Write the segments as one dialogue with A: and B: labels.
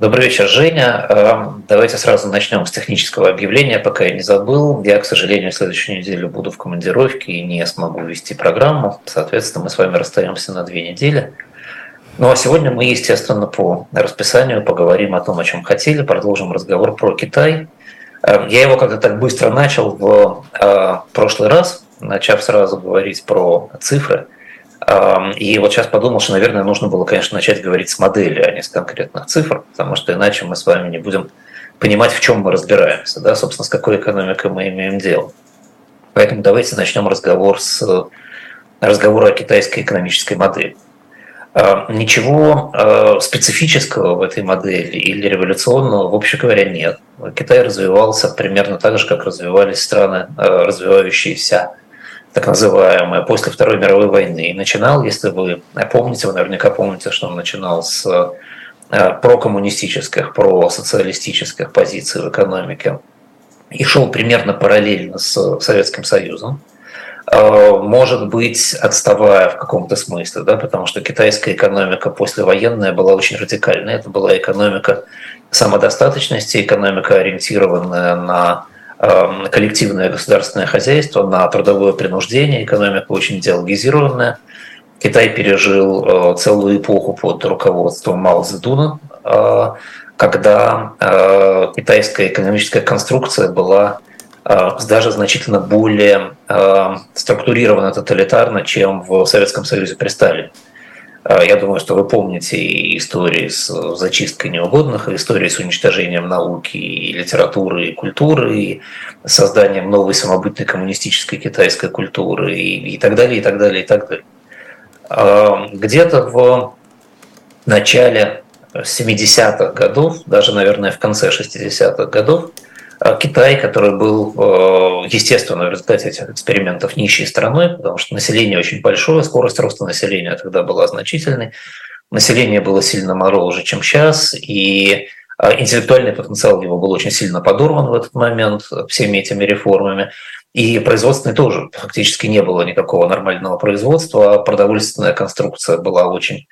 A: Добрый вечер, Женя. Давайте сразу начнем с технического объявления, пока я не забыл. Я, к сожалению, в следующую неделю буду в командировке и не смогу вести программу. Соответственно, мы с вами расстаемся на две недели. Ну а сегодня мы, естественно, по расписанию поговорим о том, о чем хотели, продолжим разговор про Китай. Эм, я его как-то так быстро начал в э, прошлый раз, начав сразу говорить про цифры – и вот сейчас подумал, что, наверное, нужно было, конечно, начать говорить с модели, а не с конкретных цифр, потому что иначе мы с вами не будем понимать, в чем мы разбираемся, да, собственно, с какой экономикой мы имеем дело. Поэтому давайте начнем разговор с разговора о китайской экономической модели. Ничего а, специфического в этой модели или революционного, в общем говоря, нет. Китай развивался примерно так же, как развивались страны, а, развивающиеся так называемое, после Второй мировой войны. И начинал, если вы помните, вы наверняка помните, что он начинал с э, прокоммунистических, просоциалистических позиций в экономике и шел примерно параллельно с Советским Союзом, э, может быть, отставая в каком-то смысле, да, потому что китайская экономика послевоенная была очень радикальная. Это была экономика самодостаточности, экономика, ориентированная на коллективное государственное хозяйство, на трудовое принуждение, экономика очень идеологизированная. Китай пережил э, целую эпоху под руководством Мао Цзэдуна, э, когда э, китайская экономическая конструкция была даже значительно более структурирована тоталитарно, чем в Советском Союзе при Сталине. А, я думаю, что вы помните и истории с зачисткой неугодных, и истории с уничтожением науки, и литературы, и культуры, и созданием новой самобытной коммунистической китайской культуры, и, и так далее, и так далее, и так далее. А, где-то в начале 70-х годов, даже, наверное, в конце 60-х годов, Китай, который был, э, естественно, в результате этих экспериментов нищей страной, потому что население очень большое, скорость роста населения тогда была значительной, население было сильно моложе, чем сейчас, и а, интеллектуальный потенциал его был очень сильно подорван в этот момент всеми этими реформами. И производственной тоже фактически не было никакого нормального производства, а продовольственная конструкция была очень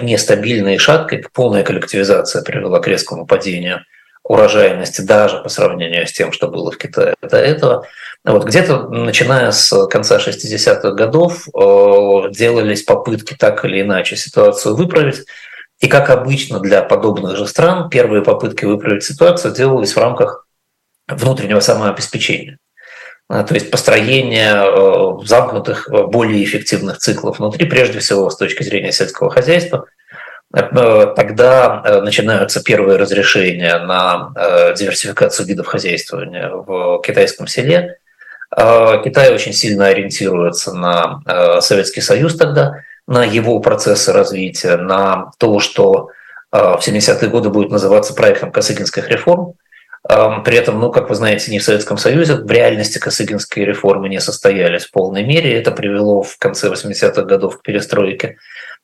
A: нестабильной и шаткой, полная коллективизация привела к резкому падению урожайности даже по сравнению с тем, что было в Китае до этого. Вот где-то начиная с конца 60-х годов э, делались попытки так или иначе ситуацию выправить. И как обычно для подобных же стран, первые попытки выправить ситуацию делались в рамках внутреннего самообеспечения. Э, то есть построение э, замкнутых, более эффективных циклов внутри, прежде всего с точки зрения сельского хозяйства – Э, тогда э, начинаются первые разрешения на э, диверсификацию видов хозяйствования в китайском селе. Китай очень сильно ориентируется на Советский Союз тогда, на его процессы развития, на то, что в 70-е годы будет называться проектом Косыгинских реформ. При этом, ну, как вы знаете, не в Советском Союзе, в реальности Косыгинские реформы не состоялись в полной мере. Это привело в конце 80-х годов к перестройке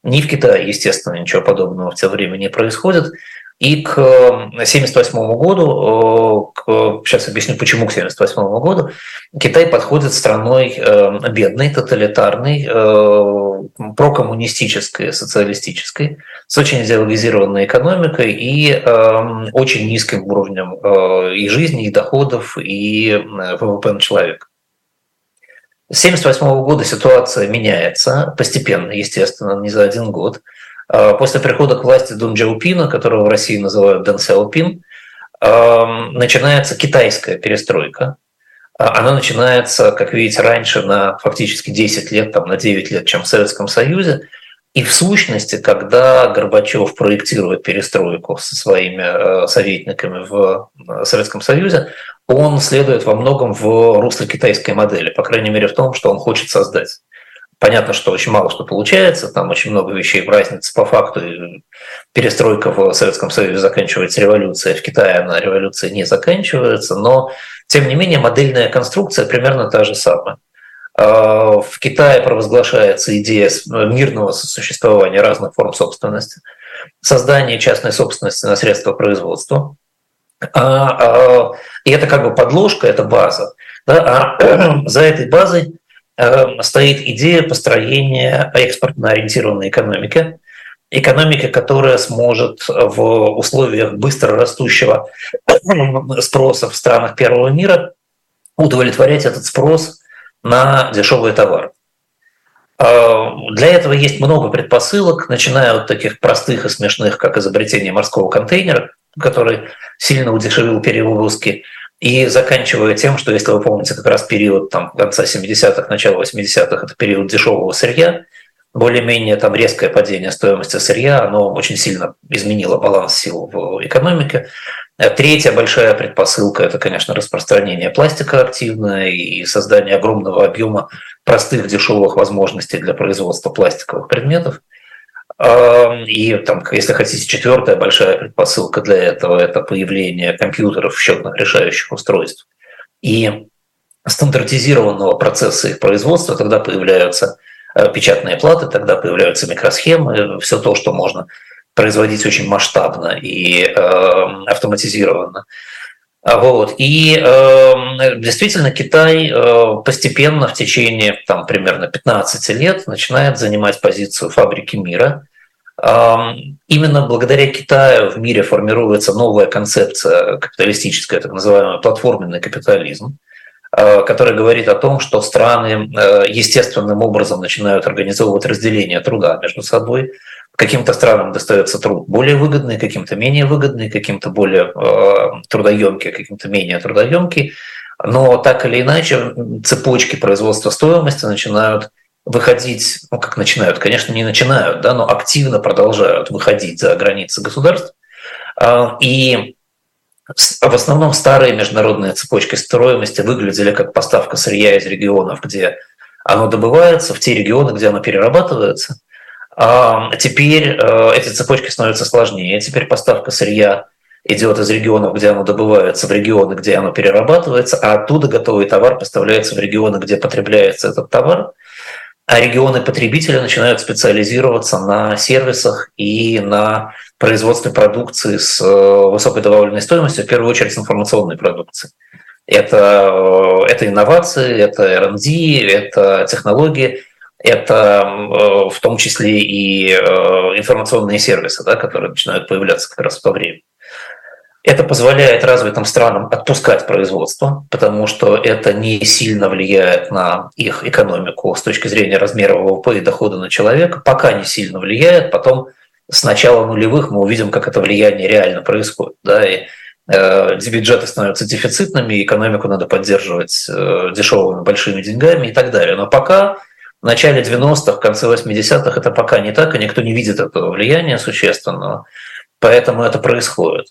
A: ни в Китае, естественно, ничего подобного в те время не происходит. И к 1978 э, году, э, к, сейчас объясню, почему к 1978 году, Китай подходит страной э, бедной, тоталитарной, прокоммунистической, социалистической, с очень идеологизированной экономикой и очень низким уровнем и жизни, и доходов, и ВВП на человека. С 1978 года ситуация меняется постепенно, естественно, не за один год. А, после прихода к власти Дун Джаупина, которого в России называют Дэн Сяопин, начинается китайская перестройка. А, она начинается, как видите, раньше на фактически 10 лет, там, на 9 лет, чем в Советском Союзе. И в сущности, когда Горбачев проектирует перестройку со своими э, советниками в э, Советском Союзе, он следует во многом в русле китайской модели, по крайней мере в том, что он хочет создать. Понятно, что очень мало что получается, там очень много вещей в разнице по факту. Перестройка в Советском Союзе заканчивается революцией, в Китае она революция не заканчивается, но тем не менее модельная конструкция примерно та же самая. А, в Китае провозглашается идея мирного сосуществования разных форм собственности, создание частной собственности на средства производства – а, а, и это как бы подложка, это база. Да, а за этой базой э, стоит идея построения экспортно ориентированной экономики, экономики, которая сможет в условиях быстро растущего спроса в странах первого мира удовлетворять этот спрос на дешевые товары. А, для этого есть много предпосылок, начиная от таких простых и смешных, как изобретение морского контейнера, который сильно удешевил перевозки, и заканчивая тем, что, если вы помните, как раз период там, конца 70-х, начала 80-х, это период дешевого сырья, более-менее там резкое падение стоимости сырья, оно очень сильно изменило баланс сил в экономике. Третья большая предпосылка – это, конечно, распространение пластика активное и создание огромного объема простых дешевых возможностей для производства пластиковых предметов. И там, если хотите, четвертая большая предпосылка для этого – это появление компьютеров, счетных решающих устройств и стандартизированного процесса их производства, тогда появляются Э, печатные платы, тогда появляются микросхемы, все то, что можно производить очень масштабно и э, автоматизированно. А вот. И э, действительно Китай э, постепенно в течение там, примерно 15 лет начинает занимать позицию фабрики мира. Именно благодаря Китаю в мире формируется новая концепция капиталистическая, так называемый платформенный капитализм. Э, который говорит о том, что страны э, естественным образом начинают организовывать разделение труда между собой. Каким-то странам достается труд более выгодный, каким-то менее выгодный, каким-то более э, трудоемкий, каким-то менее трудоемкий. Но так или иначе цепочки производства стоимости начинают выходить, ну как начинают, конечно, не начинают, да, но активно продолжают выходить за границы государств. И в основном старые международные цепочки стоимости выглядели как поставка сырья из регионов, где оно добывается, в те регионы, где оно перерабатывается. А теперь э, эти цепочки становятся сложнее. Теперь поставка сырья идет из регионов, где оно добывается, в регионы, где оно перерабатывается, а оттуда готовый товар поставляется в регионы, где потребляется этот товар. А регионы потребителя начинают специализироваться на сервисах и на производстве продукции с э, высокой добавленной стоимостью, в первую очередь с информационной продукцией. Это, э, это инновации, это R&D, это технологии, это э, в том числе и информационные сервисы, да, которые начинают появляться как раз в то время. Это позволяет развитым странам отпускать производство, потому что это не сильно влияет на их экономику с точки зрения размера ВВП и дохода на человека, пока не сильно влияет, потом с начала нулевых мы увидим, как это влияние реально происходит. Да, и э, бюджеты становятся дефицитными, экономику надо поддерживать э, дешевыми большими деньгами и так далее. Но пока в начале 90-х, в конце 80-х это пока не так, и никто не видит этого влияния существенного, поэтому это происходит.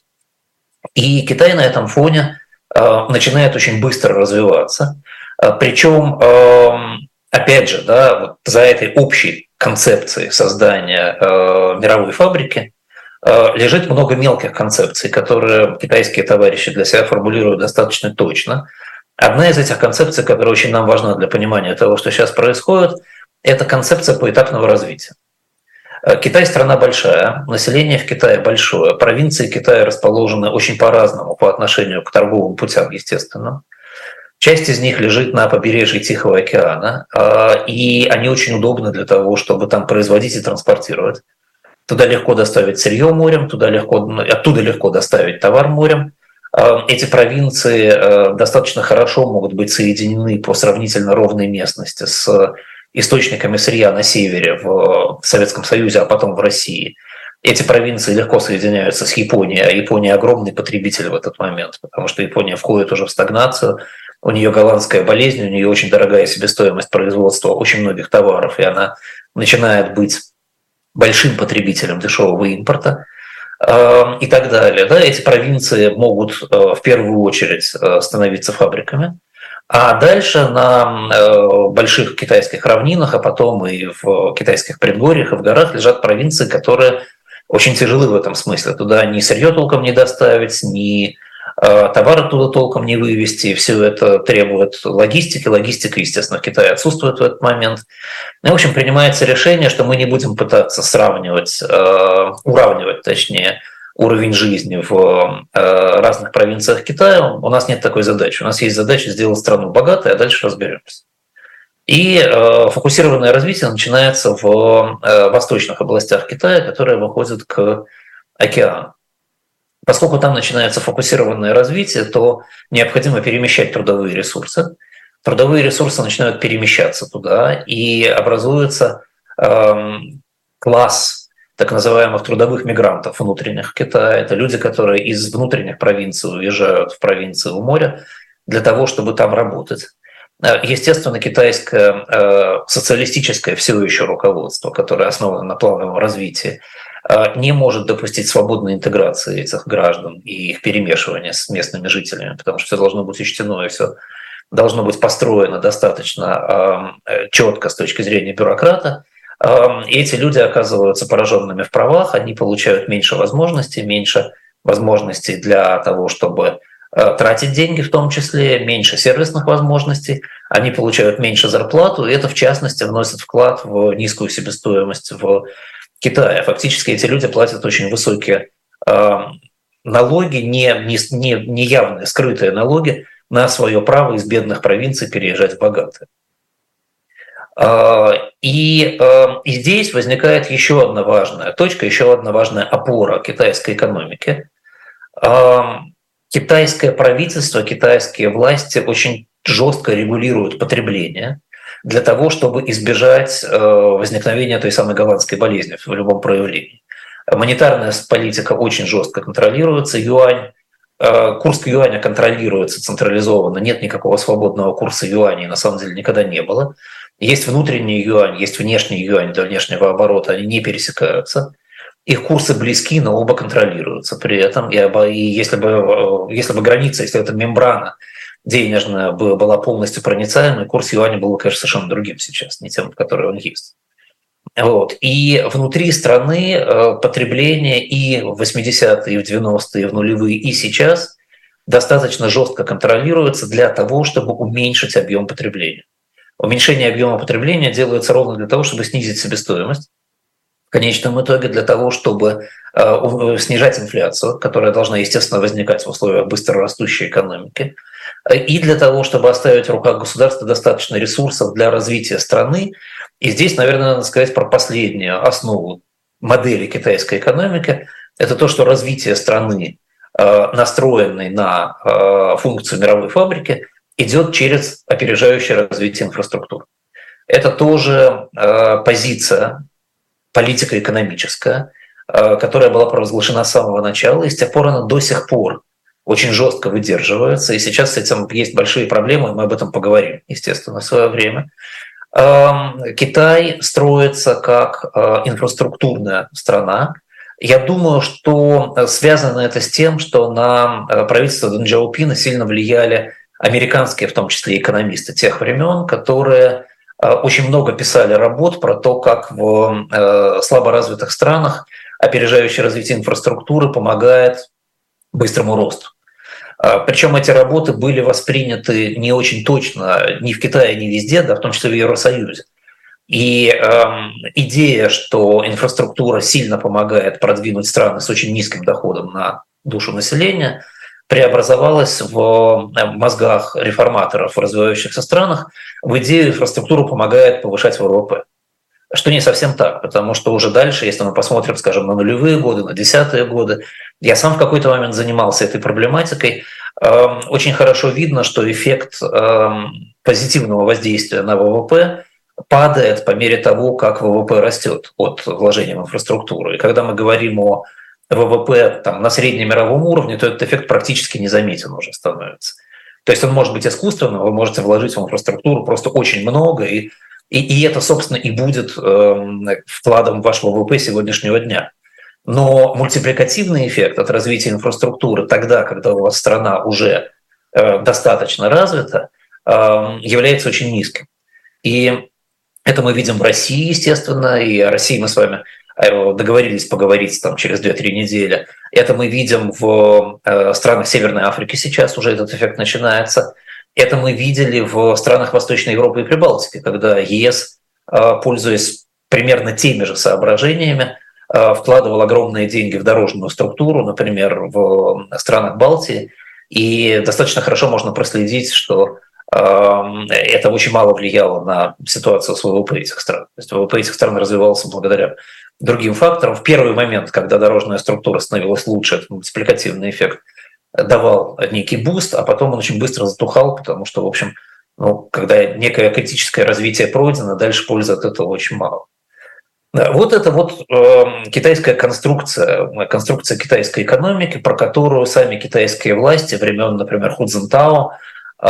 A: И Китай на этом фоне э, начинает очень быстро развиваться. Э, Причем, эм, опять же, да, вот за этой общей концепции создания э, мировой фабрики лежит много мелких концепций, которые китайские товарищи для себя формулируют достаточно точно. Одна из этих концепций, которая очень нам важна для понимания того, что сейчас происходит, это концепция поэтапного развития. Э, Китай страна большая, население в Китае большое, провинции Китая расположены очень по-разному по отношению к торговым путям, естественно. Часть из них лежит на побережье Тихого океана, а, и они очень удобны для того, чтобы там производить и транспортировать. Туда легко доставить сырье морем, туда легко, ну, оттуда легко доставить товар морем. А, эти провинции а, достаточно хорошо могут быть соединены по сравнительно ровной местности с источниками сырья на севере в Советском Союзе, а потом в России. Эти провинции легко соединяются с Японией, а Япония огромный потребитель в этот момент, потому что Япония входит уже в стагнацию, у нее голландская болезнь, у нее очень дорогая себестоимость производства очень многих товаров, и она начинает быть большим потребителем дешевого импорта э, и так далее. Да, эти провинции могут э, в первую очередь э, становиться фабриками, а дальше на больших китайских равнинах, а потом и в китайских предгорьях и в горах лежат провинции, которые очень тяжелы в этом смысле. Туда ни сырье толком не доставить, ни Э, товар оттуда толком не вывести, все это требует логистики. Логистика, естественно, в Китае отсутствует в этот момент. Ну, в общем, принимается решение, что мы не будем пытаться сравнивать, э, уравнивать, точнее, уровень жизни в э, разных провинциях Китая. У нас нет такой задачи. У нас есть задача сделать страну богатой, а дальше разберемся. И э, фокусированное развитие начинается в э, восточных областях Китая, которые выходят к океану. Поскольку там начинается фокусированное развитие, то необходимо перемещать трудовые ресурсы. Трудовые ресурсы начинают перемещаться туда, и образуется э, класс так называемых трудовых мигрантов внутренних Китая. Это люди, которые из внутренних провинций уезжают в провинции у моря для того, чтобы там работать. Э, естественно, китайское э, социалистическое все еще руководство, которое основано на плановом развитии, э, не может допустить свободной интеграции этих граждан и их перемешивания с местными жителями, потому что все должно быть учтено и все должно быть построено достаточно четко с точки зрения бюрократа. И эти люди оказываются пораженными в правах, они получают меньше возможностей, меньше возможностей для того, чтобы Э, тратить деньги в том числе, меньше сервисных возможностей, они получают меньше зарплату, и это в частности вносит вклад в низкую себестоимость в Китае. Фактически эти люди платят очень высокие э, налоги, не, не, не явные, скрытые налоги на свое право из бедных провинций переезжать в богатые. Э, и, и здесь возникает еще одна важная точка, еще одна важная опора китайской экономики китайское правительство, китайские власти очень жестко регулируют потребление для того, чтобы избежать э, возникновения той самой голландской болезни в любом проявлении. Монетарная политика очень жестко контролируется, юань э, Курс юаня контролируется централизованно, нет никакого свободного курса юаня, на самом деле никогда не было. Есть внутренний юань, есть внешний юань для внешнего оборота, они не пересекаются их курсы близки, но оба контролируются при этом. И, если, бы, если бы граница, если эта мембрана денежная была полностью проницаемой, курс юаня был бы, конечно, совершенно другим сейчас, не тем, который он есть. Вот. И внутри страны э, потребление и в 80-е, и в 90-е, и в нулевые, и сейчас достаточно жестко контролируется для того, чтобы уменьшить объем потребления. Уменьшение объема потребления делается ровно для того, чтобы снизить себестоимость, в конечном итоге для того, чтобы э, снижать инфляцию, которая должна, естественно, возникать в условиях быстро растущей экономики, и для того, чтобы оставить в руках государства достаточно ресурсов для развития страны. И здесь, наверное, надо сказать про последнюю основу модели китайской экономики. Это то, что развитие страны, э, настроенной на э, функцию мировой фабрики, идет через опережающее развитие инфраструктуры. Это тоже позиция политика экономическая, э, которая была провозглашена с самого начала, и с тех пор она до сих пор очень жестко выдерживается. И сейчас с этим есть большие проблемы, и мы об этом поговорим, естественно, в свое время. Эм, Китай строится как э, инфраструктурная страна. Я думаю, что связано это с тем, что на э, правительство Дэн Джаопина сильно влияли американские, в том числе экономисты тех времен, которые Э, очень много писали работ про то, как в э, слаборазвитых странах опережающее развитие инфраструктуры помогает быстрому росту. Э, Причем эти работы были восприняты не очень точно ни в Китае, ни везде, да, в том числе в Евросоюзе. И э, идея, что инфраструктура сильно помогает продвинуть страны с очень низким доходом на душу населения – преобразовалась в э, мозгах реформаторов в развивающихся странах в идею инфраструктуру помогает повышать ВВП. Что не совсем так, потому что уже дальше, если мы посмотрим, скажем, на нулевые годы, на десятые годы, я сам в какой-то момент занимался этой проблематикой, эм, очень хорошо видно, что эффект эм, позитивного воздействия на ВВП падает по мере того, как ВВП растет от вложения в инфраструктуру. И когда мы говорим о ВВП там, на среднемировом уровне, то этот эффект практически незаметен уже становится. То есть он может быть искусственным, вы можете вложить в инфраструктуру просто очень много, и, и, и это, собственно, и будет э, вкладом в ваш ВВП сегодняшнего дня. Но мультипликативный эффект от развития инфраструктуры тогда, когда у вас страна уже э, достаточно развита, э, является очень низким. И это мы видим в России, естественно, и о России мы с вами договорились поговорить там через 2-3 недели. Это мы видим в э, странах Северной Африки сейчас уже этот эффект начинается. Это мы видели в странах Восточной Европы и Прибалтики, когда ЕС, э, пользуясь примерно теми же соображениями, вкладывал огромные деньги в дорожную структуру, например, в странах Балтии, и достаточно хорошо можно проследить, что это очень мало влияло на ситуацию с ВВП этих стран. То есть ВВП этих стран развивался благодаря другим факторам. В первый момент, когда дорожная структура становилась лучше, этот мультипликативный эффект давал некий boost, а потом он очень быстро затухал, потому что, в общем, ну, когда некое критическое развитие пройдено, дальше пользы от этого очень мало. Вот это вот э, китайская конструкция, конструкция китайской экономики, про которую сами китайские власти времен, например, Ху Цзиньтао, э,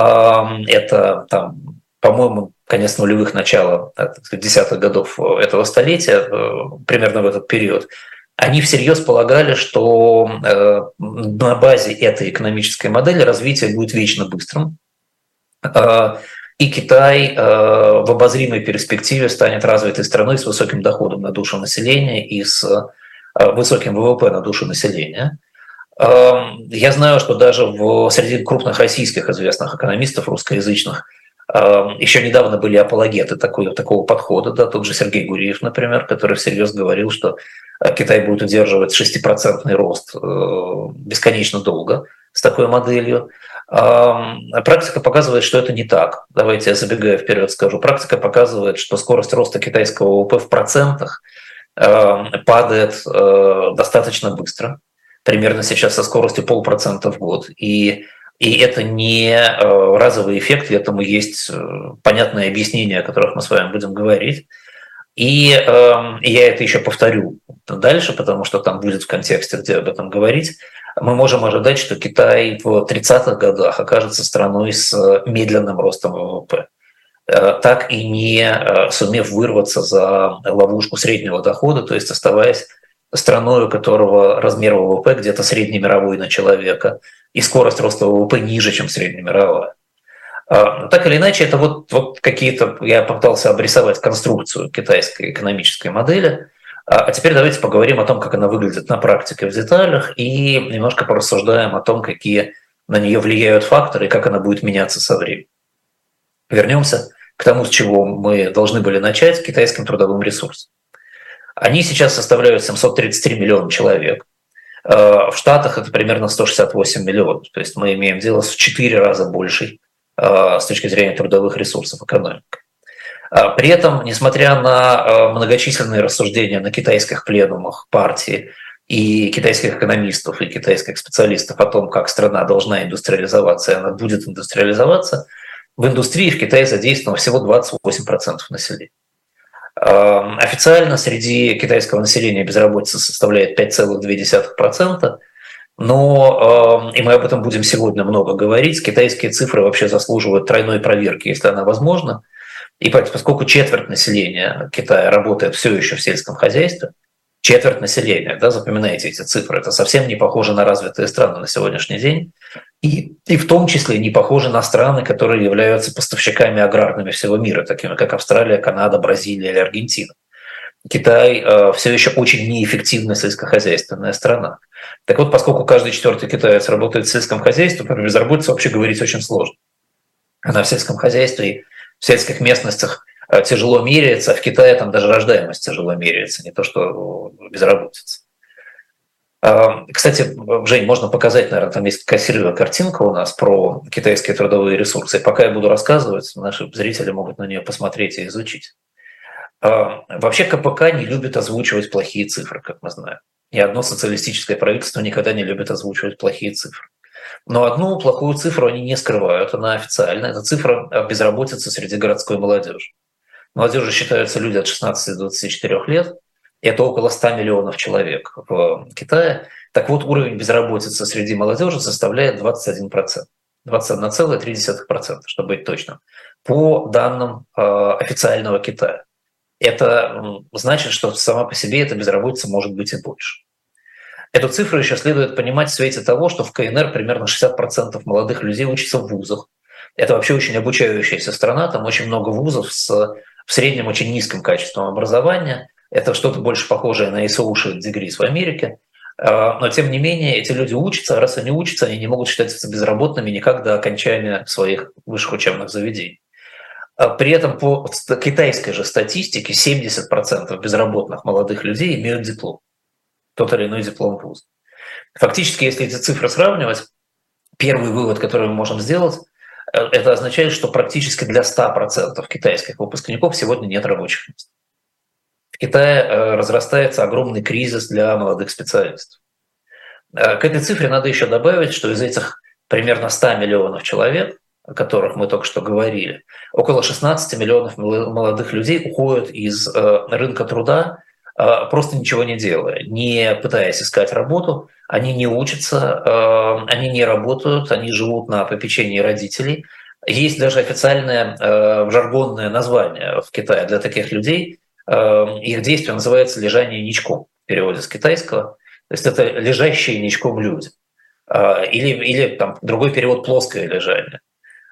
A: это там, по-моему, конец нулевых, начала десятых годов этого столетия, э, примерно в этот период, они всерьез полагали, что э, на базе этой экономической модели развитие будет вечно быстрым, э, и Китай э, в обозримой перспективе станет развитой страной с высоким доходом на душу населения и с э, высоким ВВП на душу населения. Эм, я знаю, что даже в, среди крупных российских известных экономистов русскоязычных еще недавно были апологеты такого, такого подхода, да, тот же Сергей Гуриев, например, который всерьез говорил, что э, Китай будет удерживать 6% рост бесконечно долго с такой моделью. Практика показывает, что это не так. Давайте я забегая вперед скажу. Практика показывает, что скорость роста китайского ВВП в процентах падает э, достаточно быстро, примерно сейчас со скоростью полпроцента в год. И, и это не э, разовый эффект, этому есть э, понятное объяснение, о которых мы с вами будем говорить. И э, я это еще повторю дальше, потому что там будет в контексте, где об этом говорить мы можем ожидать, что Китай в 30-х годах окажется страной с медленным ростом ВВП, э, так и не э, сумев вырваться за ловушку среднего дохода, то есть оставаясь страной, у которого размер ВВП где-то среднемировой на человека, и скорость роста ВВП ниже, чем среднемировая. Э, так или иначе, это вот, вот какие-то, я пытался обрисовать конструкцию китайской экономической модели – а, а теперь давайте поговорим о том, как она выглядит на практике в деталях и немножко порассуждаем о том, какие на нее влияют факторы и как она будет меняться со временем. Вернемся к тому, с чего мы должны были начать, китайским трудовым ресурсом. Они сейчас составляют 733 миллиона человек. А, в Штатах это примерно 168 миллионов. То есть мы имеем дело с в 4 раза большей а, с точки зрения трудовых ресурсов экономикой. А, при этом, несмотря на многочисленные рассуждения на китайских пленумах партии и китайских экономистов, и китайских специалистов о том, как страна должна индустриализоваться, и она будет индустриализоваться, в индустрии в Китае задействовано всего 28% населения. А, официально среди китайского населения безработица составляет 5,2%, но, и мы об этом будем сегодня много говорить, китайские цифры вообще заслуживают тройной проверки, если она возможна – и поскольку четверть населения Китая работает все еще в сельском хозяйстве, четверть населения, да, запоминайте эти цифры, это совсем не похоже на развитые страны на сегодняшний день, и, и в том числе не похоже на страны, которые являются поставщиками аграрными всего мира, такими как Австралия, Канада, Бразилия или Аргентина. Китай э, все еще очень неэффективная сельскохозяйственная страна. Так вот, поскольку каждый четвертый китаец работает в сельском хозяйстве, про безработицу вообще говорить очень сложно. Она в сельском хозяйстве в сельских местностях э, тяжело меряется, а в Китае там даже рождаемость тяжело меряется, не то что безработица. А, кстати, Жень, можно показать, наверное, там есть красивая картинка у нас про китайские трудовые ресурсы. пока я буду рассказывать, наши зрители могут на нее посмотреть и изучить. А, вообще КПК не любит озвучивать плохие цифры, как мы знаем. Ни одно социалистическое правительство никогда не любит озвучивать плохие цифры. Но одну плохую цифру они не скрывают, она официальная. Это цифра безработицы среди городской молодежи. Молодежи считаются люди от 16 до 24 лет. Это около 100 миллионов человек в Китае. Так вот, уровень безработицы среди молодежи составляет 21%. 21,3%, чтобы быть точным, по данным э, официального Китая. Это значит, что сама по себе эта безработица может быть и больше. Эту цифру еще следует понимать в свете того, что в КНР примерно 60% молодых людей учатся в вузах. Это вообще очень обучающаяся страна, там очень много вузов с в среднем очень низким качеством образования. Это что-то больше похожее на associate degrees в Америке. А, но тем не менее эти люди учатся, а раз они учатся, они не могут считаться безработными никак до окончания своих высших учебных заведений. А при этом по китайской же статистике 70% безработных молодых людей имеют диплом тот или иной диплом вуза. Фактически, если эти цифры сравнивать, первый вывод, который мы можем сделать, это означает, что практически для 100% китайских выпускников сегодня нет рабочих мест. В Китае разрастается огромный кризис для молодых специалистов. К этой цифре надо еще добавить, что из этих примерно 100 миллионов человек, о которых мы только что говорили, около 16 миллионов молодых людей уходят из рынка труда Э, просто ничего не делая, не пытаясь искать работу, они не учатся, э, они не работают, они живут на попечении родителей. Есть даже официальное э, жаргонное название в Китае для таких людей. Их действие называется лежание ничком в переводе с китайского. То есть это лежащие ничком люди. Или, или там, другой перевод плоское лежание.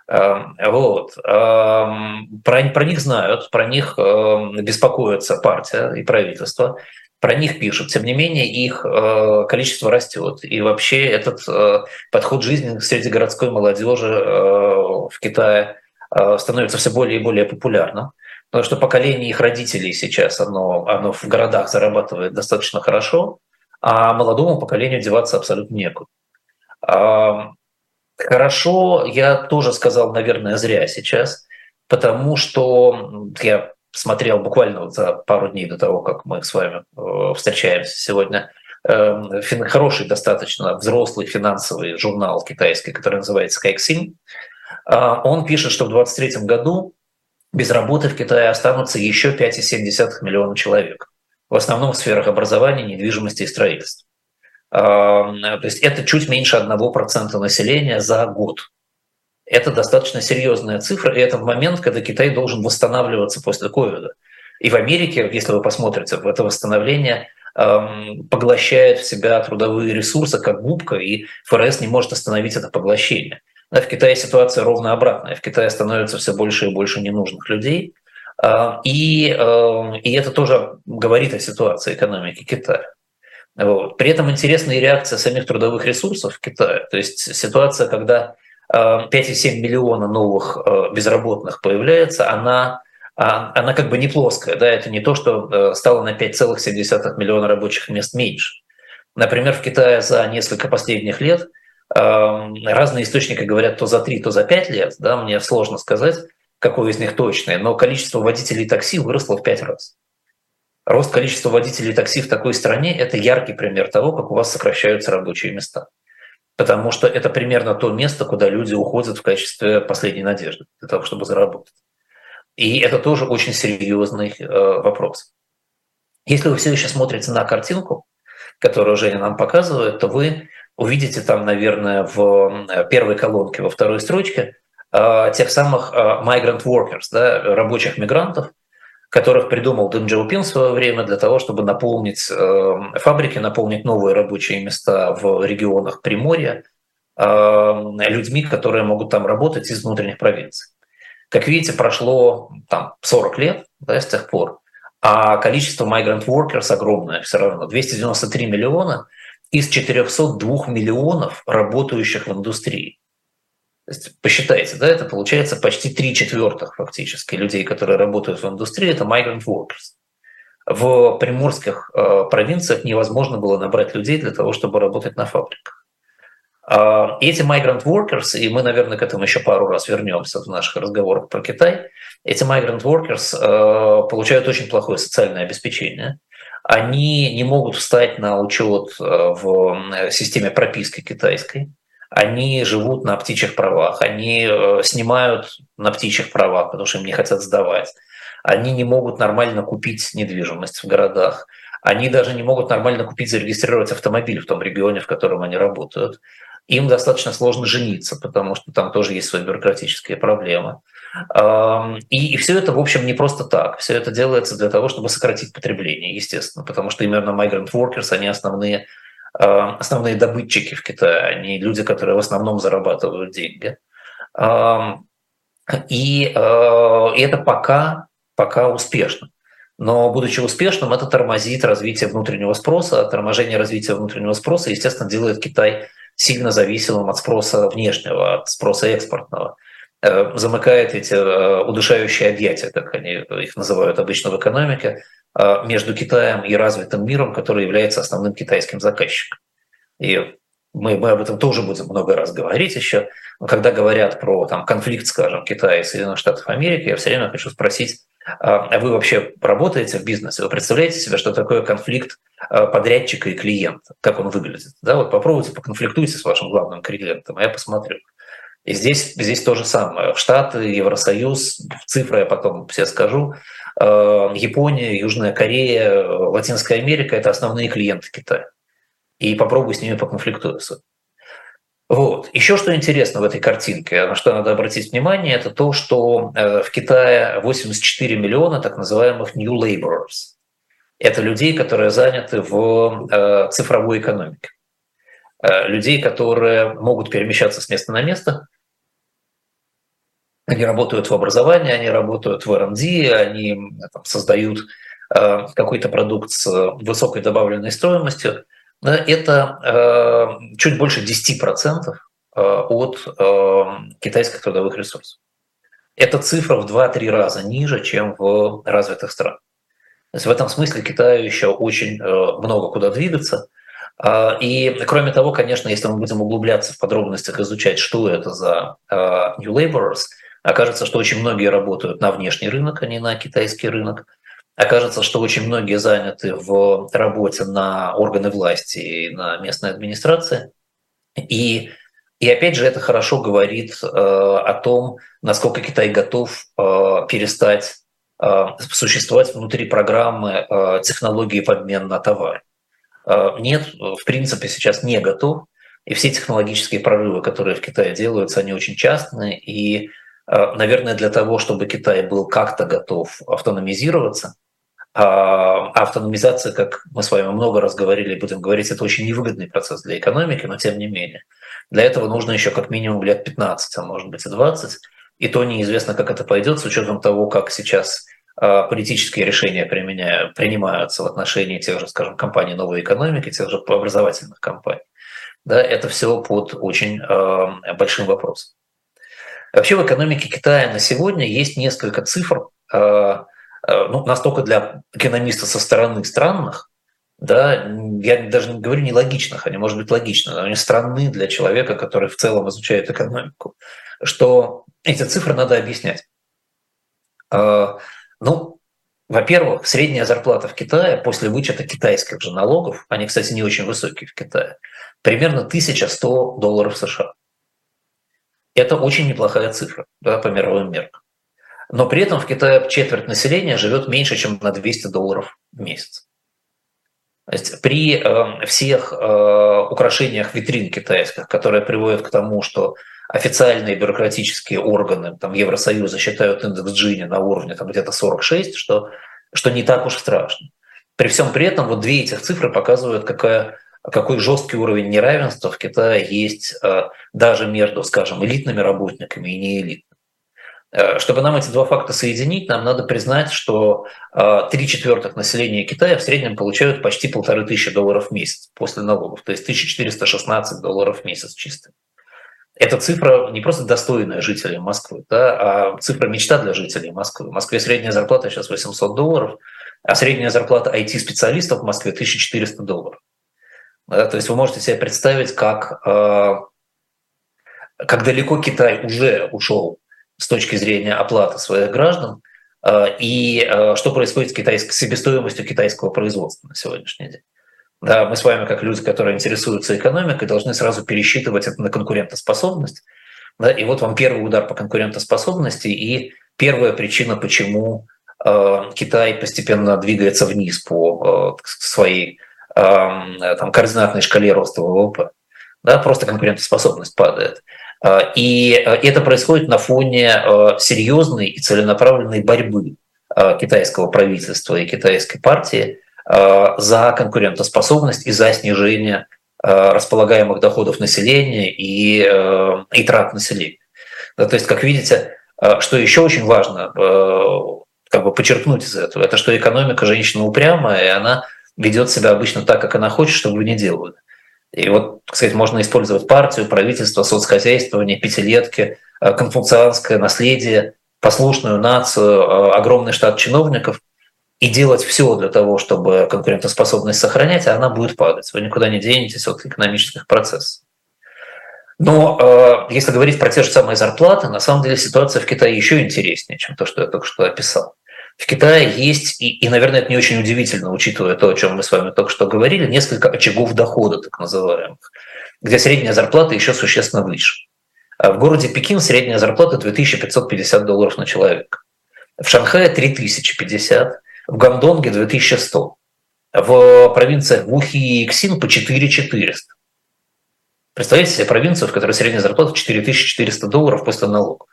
A: Эм, вот. Эм, про, про них знают, про них эм, беспокоится партия и правительство, про них пишут. Тем не менее, их э, количество растет. И вообще этот э, подход жизни среди городской молодежи э, в Китае становится все более и более популярным. Потому что поколение их родителей сейчас, оно, оно в городах зарабатывает достаточно хорошо, а молодому поколению деваться абсолютно некуда. Хорошо, я тоже сказал, наверное, зря сейчас, потому что я смотрел буквально вот за пару дней до того, как мы с вами э, встречаемся сегодня, эм, хороший достаточно взрослый финансовый журнал китайский, который называется Кайксин. А, он пишет, что в 2023 году без работы в Китае останутся еще 5,7 миллиона человек, в основном в сферах образования, недвижимости и строительства. То есть это чуть меньше 1% населения за год. Это достаточно серьезная цифра, и это в момент, когда Китай должен восстанавливаться после ковида. И в Америке, если вы посмотрите, это восстановление поглощает в себя трудовые ресурсы как губка, и ФРС не может остановить это поглощение. В Китае ситуация ровно обратная. В Китае становится все больше и больше ненужных людей, и, и это тоже говорит о ситуации экономики Китая. Вот. При этом интересная реакция самих трудовых ресурсов в Китае. То есть ситуация, когда 5,7 э, миллиона новых э, безработных появляется, она, а, она как бы не плоская. Да? Это не то, что э, стало на 5,7 миллиона рабочих мест меньше. Например, в Китае за несколько последних лет разные источники говорят то за 3, то за 5 лет. Да? Мне сложно сказать, какое из них точное, но количество водителей такси выросло в 5 раз. Рост количества водителей такси в такой стране – это яркий пример того, как у вас сокращаются рабочие места. Потому что это примерно то место, куда люди уходят в качестве последней надежды для того, чтобы заработать. И это тоже очень серьезный э, вопрос. Если вы все еще смотрите на картинку, которую Женя нам показывает, то вы увидите там, наверное, в первой колонке, во второй строчке э, тех самых migrant workers, да, рабочих мигрантов, которых придумал Дэн Джаопин в свое время для того, чтобы наполнить э, фабрики, наполнить новые рабочие места в регионах Приморья людьми, которые могут там работать из внутренних провинций. Как видите, прошло там 40 лет да, с тех пор, а количество migrant workers огромное все равно. 293 миллиона из 402 миллионов работающих в индустрии. То есть посчитайте, да, это получается почти три четвертых фактически людей, которые работают в индустрии, это migrant workers. В приморских э, провинциях невозможно было набрать людей для того, чтобы работать на фабриках. Э, эти migrant workers, и мы, наверное, к этому еще пару раз вернемся в наших разговорах про Китай, эти migrant workers э, получают очень плохое социальное обеспечение. Они не могут встать на учет э, в системе прописки китайской они живут на птичьих правах, они э, снимают на птичьих правах, потому что им не хотят сдавать. Они не могут нормально купить недвижимость в городах. Они даже не могут нормально купить, зарегистрировать автомобиль в том регионе, в котором они работают. Им достаточно сложно жениться, потому что там тоже есть свои бюрократические проблемы. И, и все это, в общем, не просто так. Все это делается для того, чтобы сократить потребление, естественно, потому что именно migrant workers, они основные основные добытчики в Китае, они люди, которые в основном зарабатывают деньги. И, э, и это пока, пока успешно. Но будучи успешным, это тормозит развитие внутреннего спроса. Торможение развития внутреннего спроса, естественно, делает Китай сильно зависимым от спроса внешнего, от спроса экспортного. Э, замыкает эти удушающие объятия, как они их называют обычно в экономике, Э, между Китаем и развитым миром, который является основным китайским заказчиком. И мы, мы об этом тоже будем много раз говорить еще, но когда говорят про там, конфликт, скажем, Китая и Соединенных Штатов Америки, я все время хочу спросить, а, вы вообще работаете в бизнесе? Вы представляете себе, что такое конфликт подрядчика и клиента? Как он выглядит? Да, вот попробуйте, поконфликтуйте с вашим главным клиентом, а я посмотрю. И здесь, здесь то же самое. Штаты, Евросоюз, цифры я потом все скажу. А, Япония, Южная Корея, Латинская Америка – это основные клиенты Китая. И попробуй с ними поконфликтуйся. Вот. Еще что интересно в этой картинке, на что надо обратить внимание, это то, что э, в Китае 84 миллиона так называемых new laborers. Это людей, которые заняты в э, цифровой экономике. Э, людей, которые могут перемещаться с места на место. Они работают в образовании, они работают в R&D, они там, создают какой-то продукт с высокой добавленной стоимостью это э, чуть больше 10% э, от э, китайских трудовых ресурсов. Эта цифра в 2-3 раза ниже, чем в развитых странах. То есть в этом смысле Китаю еще очень много куда двигаться. И кроме того, конечно, если мы будем углубляться в подробностях, изучать, что это за new laborers, окажется, что очень многие работают на внешний рынок, а не на китайский рынок. Окажется, что очень многие заняты в работе на органы власти и на местной администрации. И, и опять же, это хорошо говорит э, о том, насколько Китай готов э, перестать э, существовать внутри программы э, технологии в обмен на товар. Э, нет, в принципе, сейчас не готов. И все технологические прорывы, которые в Китае делаются, они очень частные. И, наверное, для того, чтобы Китай был как-то готов автономизироваться, а автономизация, как мы с вами много раз говорили, будем говорить, это очень невыгодный процесс для экономики, но тем не менее. Для этого нужно еще как минимум лет 15, а может быть и 20. И то неизвестно, как это пойдет, с учетом того, как сейчас а, политические решения принимаются в отношении тех же, скажем, компаний новой экономики, тех же образовательных компаний. Да, это все под очень э, большим вопросом. Вообще в экономике Китая на сегодня есть несколько цифр, э, Э, ну, настолько для экономиста со стороны странных, да, я даже не говорю нелогичных, они, может быть, логичны, но они странны для человека, который в целом изучает экономику, что эти цифры надо объяснять. Э, ну, во-первых, средняя зарплата в Китае после вычета китайских же налогов, они, кстати, не очень высокие в Китае, примерно 1100 долларов США. Это очень неплохая цифра да, по мировым меркам. Но при этом в Китае четверть населения живет меньше, чем на 200 долларов в месяц. То есть при э, всех э, украшениях витрин китайских, которые приводят к тому, что официальные бюрократические органы там, Евросоюза считают индекс Джини на уровне там, где-то 46, что, что не так уж страшно. При всем при этом вот две этих цифры показывают, какая, какой жесткий уровень неравенства в Китае есть э, даже между, скажем, элитными работниками и неэлитными. Э, чтобы нам эти два факта соединить, нам надо признать, что три четвертых населения Китая в среднем получают почти полторы тысячи долларов в месяц после налогов, то есть 1416 долларов в месяц чисто. Эта цифра не просто достойная жителей Москвы, да, а цифра мечта для жителей Москвы. В Москве средняя зарплата сейчас 800 долларов, а средняя зарплата IT-специалистов в Москве 1400 долларов. Да, то есть вы можете себе представить, как, э, как далеко Китай уже ушел с точки зрения оплаты своих граждан э, и э, что происходит с, китайской, с себестоимостью китайского производства на сегодняшний день. Да, мы с вами, как люди, которые интересуются экономикой, должны сразу пересчитывать это на конкурентоспособность. Да, и вот вам первый удар по конкурентоспособности и первая причина, почему э, Китай постепенно двигается вниз по э, своей там, координатной шкале роста ВВП. Да, просто конкурентоспособность падает. А, и э, это происходит на фоне э, серьезной и целенаправленной борьбы э, китайского правительства и китайской партии за конкурентоспособность и за снижение располагаемых доходов населения и, и трат населения. то есть, как видите, что еще очень важно как бы подчеркнуть из этого, это что экономика женщина упрямая, и она ведет себя обычно так, как она хочет, чтобы не делали. И вот, сказать, можно использовать партию, правительство, соцхозяйствование, пятилетки, э, конфуцианское наследие, послушную нацию, э, огромный штат чиновников и делать все для того, чтобы конкурентоспособность сохранять, а она будет падать. Вы никуда не денетесь от экономических процессов. Но э, если говорить про те же самые зарплаты, на самом деле ситуация в Китае еще интереснее, чем то, что я только что описал. В Китае есть, и, и, наверное, это не очень удивительно, учитывая то, о чем мы с вами только что говорили, несколько очагов дохода, так называемых, где средняя зарплата еще существенно выше. А в городе Пекин средняя зарплата 2550 долларов на человека. В Шанхае 3050, в Гандонге 2100, в провинциях Вухи и Ксин по 4400. Представляете себе провинцию, в которой средняя зарплата 4400 долларов после налогов.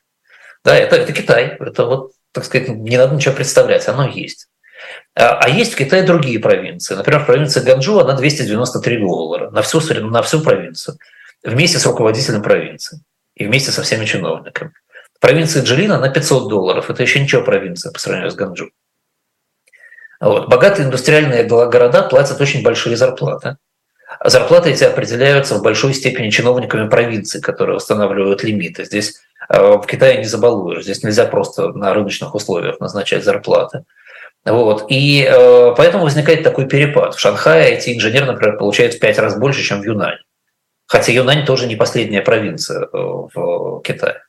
A: Да, это, это Китай. Это вот, так сказать, не надо ничего представлять, оно есть. А, а есть в Китае другие провинции. Например, провинция Ганджу, она 293 доллара на всю, на всю провинцию, вместе с руководителем провинции и вместе со всеми чиновниками. В провинции Джилина на 500 долларов. Это еще ничего провинция по сравнению с Ганджу. Вот. Богатые индустриальные города платят очень большие зарплаты. Зарплаты эти определяются в большой степени чиновниками провинции, которые устанавливают лимиты. Здесь в Китае не забалуешь, здесь нельзя просто на рыночных условиях назначать зарплаты. Вот. И э, поэтому возникает такой перепад. В Шанхае эти инженер, например, получают в пять раз больше, чем в Юнане. Хотя Юнань тоже не последняя провинция э, в Китае.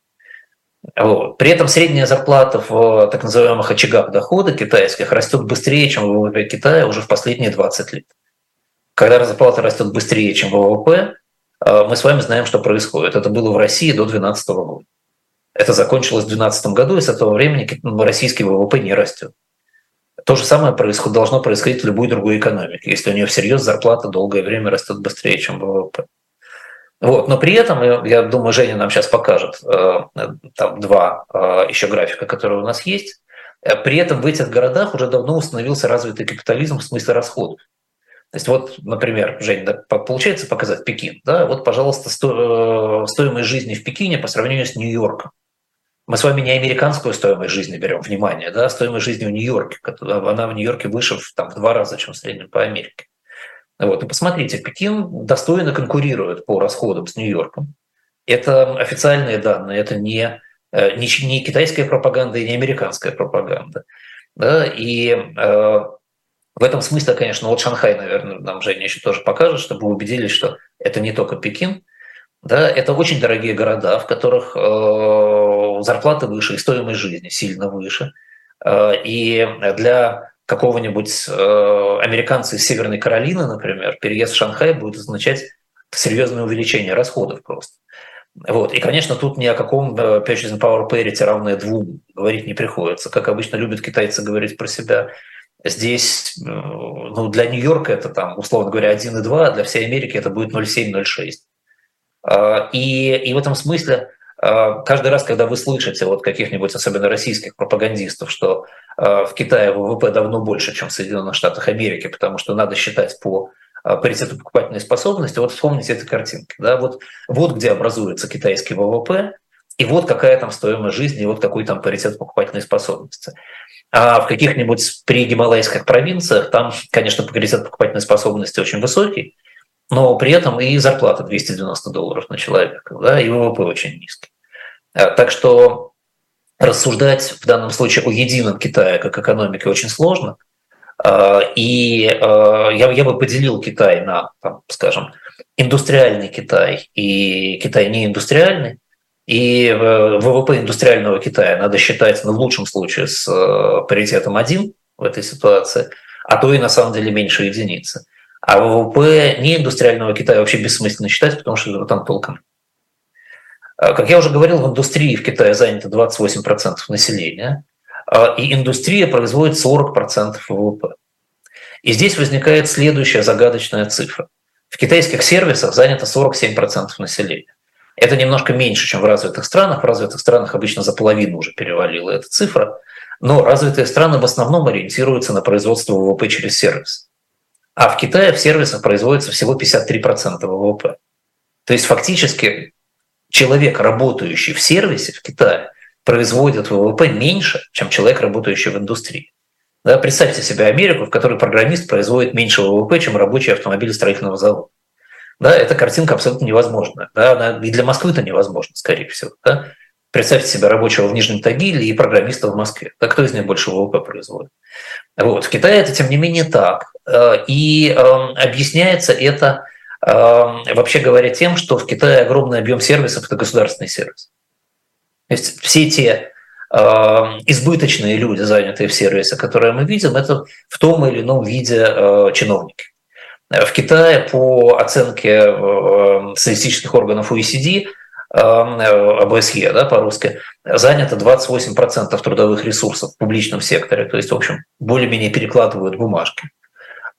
A: Вот. При этом средняя зарплата в так называемых очагах дохода китайских растет быстрее, чем в ВВП Китая уже в последние 20 лет. Когда зарплата растет быстрее, чем ВВП, э, мы с вами знаем, что происходит. Это было в России до 2012 года. Это закончилось в 2012 году, и с этого времени российский ВВП не растет. То же самое происходит, должно происходить в любой другой экономике, если у нее всерьез зарплата долгое время растет быстрее, чем ВВП. Вот. Но при этом, я думаю, Женя нам сейчас покажет э, там два э, еще графика, которые у нас есть. При этом в этих городах уже давно установился развитый капитализм в смысле расходов. То есть вот, например, Жень, да, получается показать Пекин, да, вот, пожалуйста, сто, э, стоимость жизни в Пекине по сравнению с Нью-Йорком. Мы с вами не американскую стоимость жизни берем, внимание, да, стоимость жизни в Нью-Йорке, она в Нью-Йорке выше в, там, в два раза, чем в среднем по Америке. Вот, и посмотрите, Пекин достойно конкурирует по расходам с Нью-Йорком. Это официальные данные, это не, э, не, не китайская пропаганда и не американская пропаганда. Да, и э, в этом смысле, конечно, вот Шанхай, наверное, нам Женя еще тоже покажет, чтобы убедились, что это не только Пекин, да, это очень дорогие города, в которых э, зарплаты выше и стоимость жизни сильно выше. Э, и для какого-нибудь э, американца из Северной Каролины, например, переезд в Шанхай будет означать серьезное увеличение расходов просто. Вот. И, конечно, тут ни о каком э, Purchasing Power Parity равное двум говорить не приходится. Как обычно любят китайцы говорить про себя, Здесь э, ну, для Нью-Йорка это там, условно говоря, 1,2, а для всей Америки это будет 0,7-0,6. А, и, и в этом смысле каждый раз, когда вы слышите вот каких-нибудь, особенно российских пропагандистов, что а, в Китае ВВП давно больше, чем в Соединенных Штатах Америки, потому что надо считать по паритету покупательной способности, вот вспомните эти картинки. Да? Вот, вот где образуется китайский ВВП, и вот какая там стоимость жизни, и вот какой там паритет покупательной способности. А в каких-нибудь пригималайских провинциях там, конечно, паритет покупательной способности очень высокий, но при этом и зарплата 290 долларов на человека, да, и ВВП очень низкий. А, так что рассуждать в данном случае о едином Китае как экономике очень сложно. А, и а, я, я бы поделил Китай на, там, скажем, индустриальный Китай и Китай неиндустриальный. И ВВП индустриального Китая надо считать, ну, в лучшем случае, с э, паритетом 1 в этой ситуации, а то и на самом деле меньше единицы. А ВВП неиндустриального Китая вообще бессмысленно считать, потому что там толком. А, как я уже говорил, в индустрии в Китае занято 28% населения, а, и индустрия производит 40% ВВП. И здесь возникает следующая загадочная цифра. В китайских сервисах занято 47% населения. Это немножко меньше, чем в развитых странах. В развитых странах обычно за половину уже перевалила эта цифра. Но развитые страны в основном ориентируются на производство ВВП через сервис. А в Китае в сервисах производится всего 53% ВВП. То есть фактически человек, работающий в сервисе в Китае, производит ВВП меньше, чем человек, работающий в индустрии. Да, представьте себе Америку, в которой программист производит меньше ВВП, чем рабочий автомобилестроительного завода да, эта картинка абсолютно невозможна. Да, она и для Москвы это невозможно, скорее всего. Да. Представьте себе рабочего в Нижнем Тагиле и программиста в Москве. Да, кто из них больше ВВП производит? Вот. В Китае это, тем не менее, так. Э, и э, объясняется это вообще говоря тем, что в Китае огромный объем сервисов – это государственный сервис. То есть все те избыточные люди, занятые в сервисе, которые мы видим, это в том или ином виде чиновники. В Китае по оценке статистических органов OECD ОБСЕ, да, по-русски, занято 28% трудовых ресурсов в публичном секторе, то есть, в общем, более-менее перекладывают бумажки.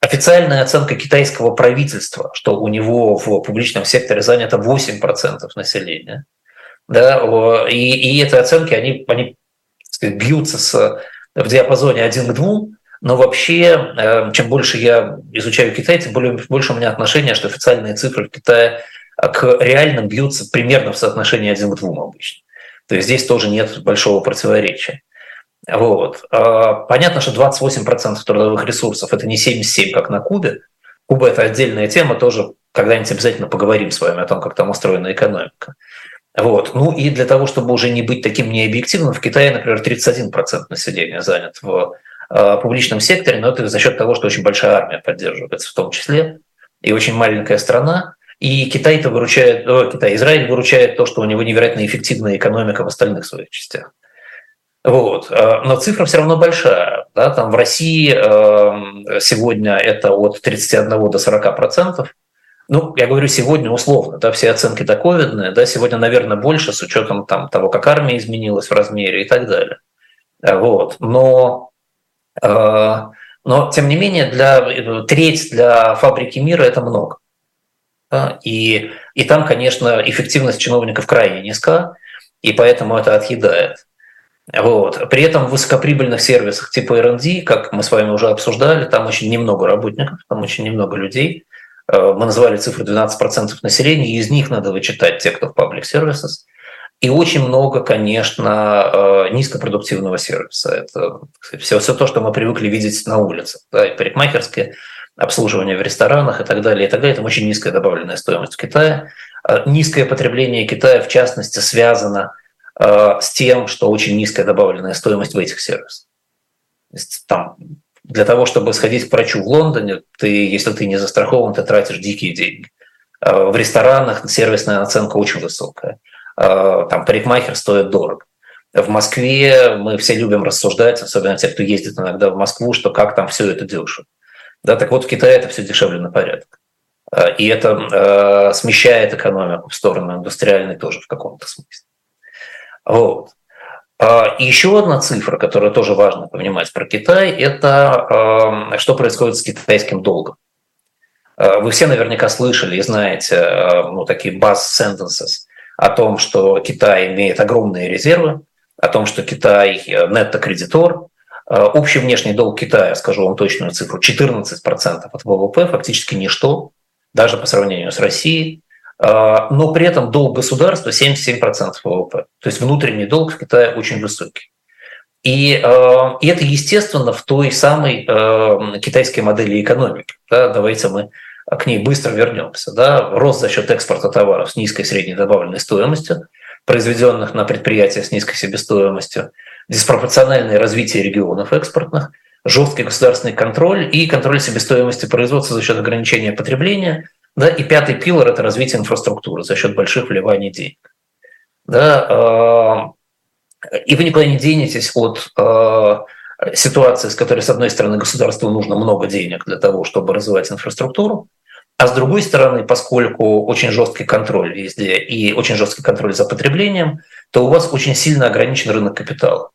A: Официальная оценка китайского правительства, что у него в публичном секторе занято 8% населения, да, и, и эти оценки, они, они сказать, бьются с, в диапазоне 1 к 2, но вообще, э, чем больше я изучаю Китай, тем более, больше у меня отношение, что официальные цифры в Китае к реальным бьются примерно в соотношении 1 к 2 обычно. То есть здесь тоже нет большого противоречия. Вот. А, понятно, что 28% трудовых ресурсов – это не 77, как на Кубе. Куба – это отдельная тема, тоже когда-нибудь обязательно поговорим с вами о том, как там устроена экономика. Вот. Ну и для того, чтобы уже не быть таким необъективным, в Китае, например, 31% населения занят в а, публичном секторе, но это за счет того, что очень большая армия поддерживается в том числе, и очень маленькая страна. И Китай-то выручает, о, Китай, Израиль выручает то, что у него невероятно эффективная экономика в остальных своих частях. Вот. А, но цифра все равно большая. Да? Там в России эм, сегодня это от 31 до 40 процентов. Ну, я говорю сегодня условно, да, все оценки доковидные, да, сегодня, наверное, больше с учетом там, того, как армия изменилась в размере и так далее. Вот. Но, э, но тем не менее, для, э, треть для фабрики мира – это много. Да? И, и там, конечно, эффективность чиновников крайне низка, и поэтому это отъедает. Вот. При этом в высокоприбыльных сервисах типа R&D, как мы с вами уже обсуждали, там очень немного работников, там очень немного людей. Э, мы называли цифру 12% населения, и из них надо вычитать те, кто в public services. И очень много, конечно, э, низкопродуктивного сервиса. Это все, все то, что мы привыкли видеть на улице. Да, и парикмахерские, обслуживание в ресторанах и так далее, и так далее. Там очень низкая добавленная стоимость в Китае. Э, низкое потребление Китая, в частности, связано с тем, что очень низкая добавленная стоимость в этих сервисах. Там, для того, чтобы сходить к врачу в Лондоне, ты, если ты не застрахован, ты тратишь дикие деньги. Э, в ресторанах сервисная оценка очень высокая. Там парикмахер стоит дорого. В Москве мы все любим рассуждать, особенно те, кто ездит иногда в Москву, что как там все это дешево. Да, так вот в Китае это все дешевле на порядок. Э, и это э, смещает экономику в сторону индустриальной тоже в каком-то смысле. Вот. А, еще одна цифра, которую тоже важно понимать про Китай, это э, что происходит с китайским долгом. Э, вы все наверняка слышали и знаете э, ну, такие buzz sentences о том, что Китай имеет огромные резервы, о том, что Китай э, нетто-кредитор, общий внешний долг Китая, скажу вам точную цифру, 14% от ВВП, фактически ничто, даже по сравнению с Россией. Э, но при этом долг государства 77% ВВП. То есть внутренний долг в Китае очень высокий. И, э, и это, естественно, в той самой китайской модели экономики. Да, давайте мы к ней быстро вернемся. Да. Рост за счет экспорта товаров с низкой средней добавленной стоимостью, произведенных на предприятиях с низкой себестоимостью – диспропорциональное развитие регионов экспортных, жесткий государственный контроль и контроль себестоимости производства за счет ограничения потребления. Да, и пятый пилор – это развитие инфраструктуры за счет больших вливаний денег. Да, э, и вы никуда не денетесь от э, ситуации, с которой, с одной стороны, государству нужно много денег для того, чтобы развивать инфраструктуру, а с другой стороны, поскольку очень жесткий контроль везде и очень жесткий контроль за потреблением, то у вас очень сильно ограничен рынок капитала.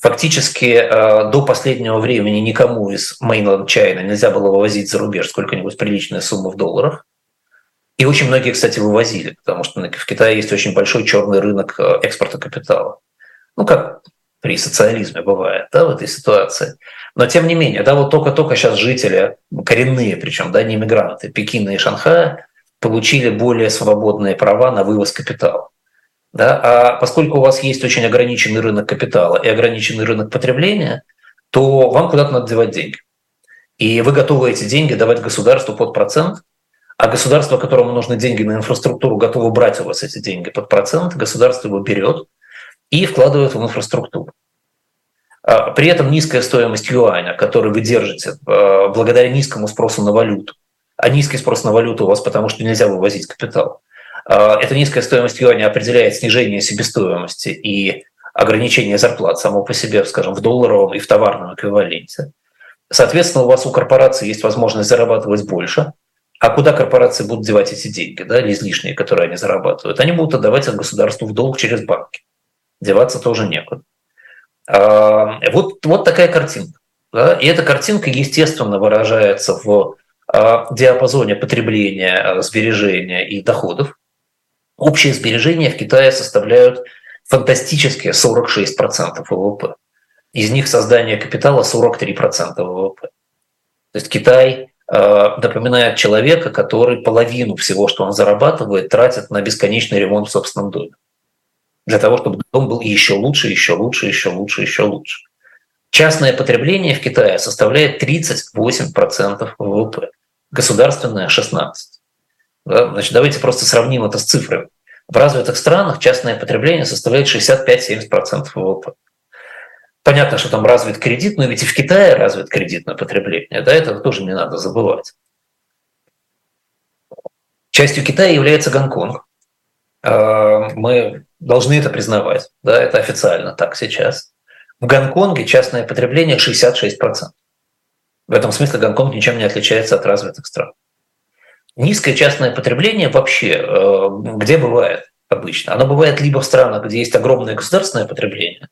A: Фактически э, до последнего времени никому из Mainland China нельзя было вывозить за рубеж сколько-нибудь приличная сумма в долларах. И очень многие, кстати, вывозили, потому что в Китае есть очень большой черный рынок э, экспорта капитала. Ну, как при социализме бывает, да, в этой ситуации. Но тем не менее, да, вот только-только сейчас жители, коренные причем, да, не иммигранты Пекина и Шанхая, получили более свободные права на вывоз капитала. Да? А поскольку у вас есть очень ограниченный рынок капитала и ограниченный рынок потребления, то вам куда-то надо девать деньги. И вы готовы эти деньги давать государству под процент, а государство, которому нужны деньги на инфраструктуру, готово брать у вас эти деньги под процент, государство его берет и вкладывает в инфраструктуру. А при этом низкая стоимость юаня, который вы держите а, благодаря низкому спросу на валюту, а низкий спрос на валюту у вас потому, что нельзя вывозить капитал. А, эта низкая стоимость юаня определяет снижение себестоимости и ограничение зарплат само по себе, скажем, в долларовом и в товарном эквиваленте. Соответственно, у вас у корпорации есть возможность зарабатывать больше. А куда корпорации будут девать эти деньги, да, излишние, которые они зарабатывают? Они будут отдавать их государству в долг через банки. Деваться тоже некуда. А, вот, вот такая картинка. Да? И эта картинка, естественно, выражается в а, диапазоне потребления, а, сбережения и доходов. Общие сбережения в Китае составляют фантастические 46% ВВП. Из них создание капитала 43% ВВП. То есть Китай напоминает человека, который половину всего, что он зарабатывает, тратит на бесконечный ремонт в собственном доме для того, чтобы дом был еще лучше, еще лучше, еще лучше, еще лучше. Частное потребление в Китае составляет 38% ВВП, государственное – 16%. Да? Значит, давайте просто сравним это с цифрами. В развитых странах частное потребление составляет 65-70% ВВП. Понятно, что там развит кредит, но ведь и в Китае развит кредитное потребление. Да, это тоже не надо забывать. Частью Китая является Гонконг. А, мы должны это признавать. Да, это официально так сейчас. В Гонконге частное потребление 66%. В этом смысле Гонконг ничем не отличается от развитых стран. Низкое частное потребление вообще э, где бывает обычно? Оно бывает либо в странах, где есть огромное государственное потребление,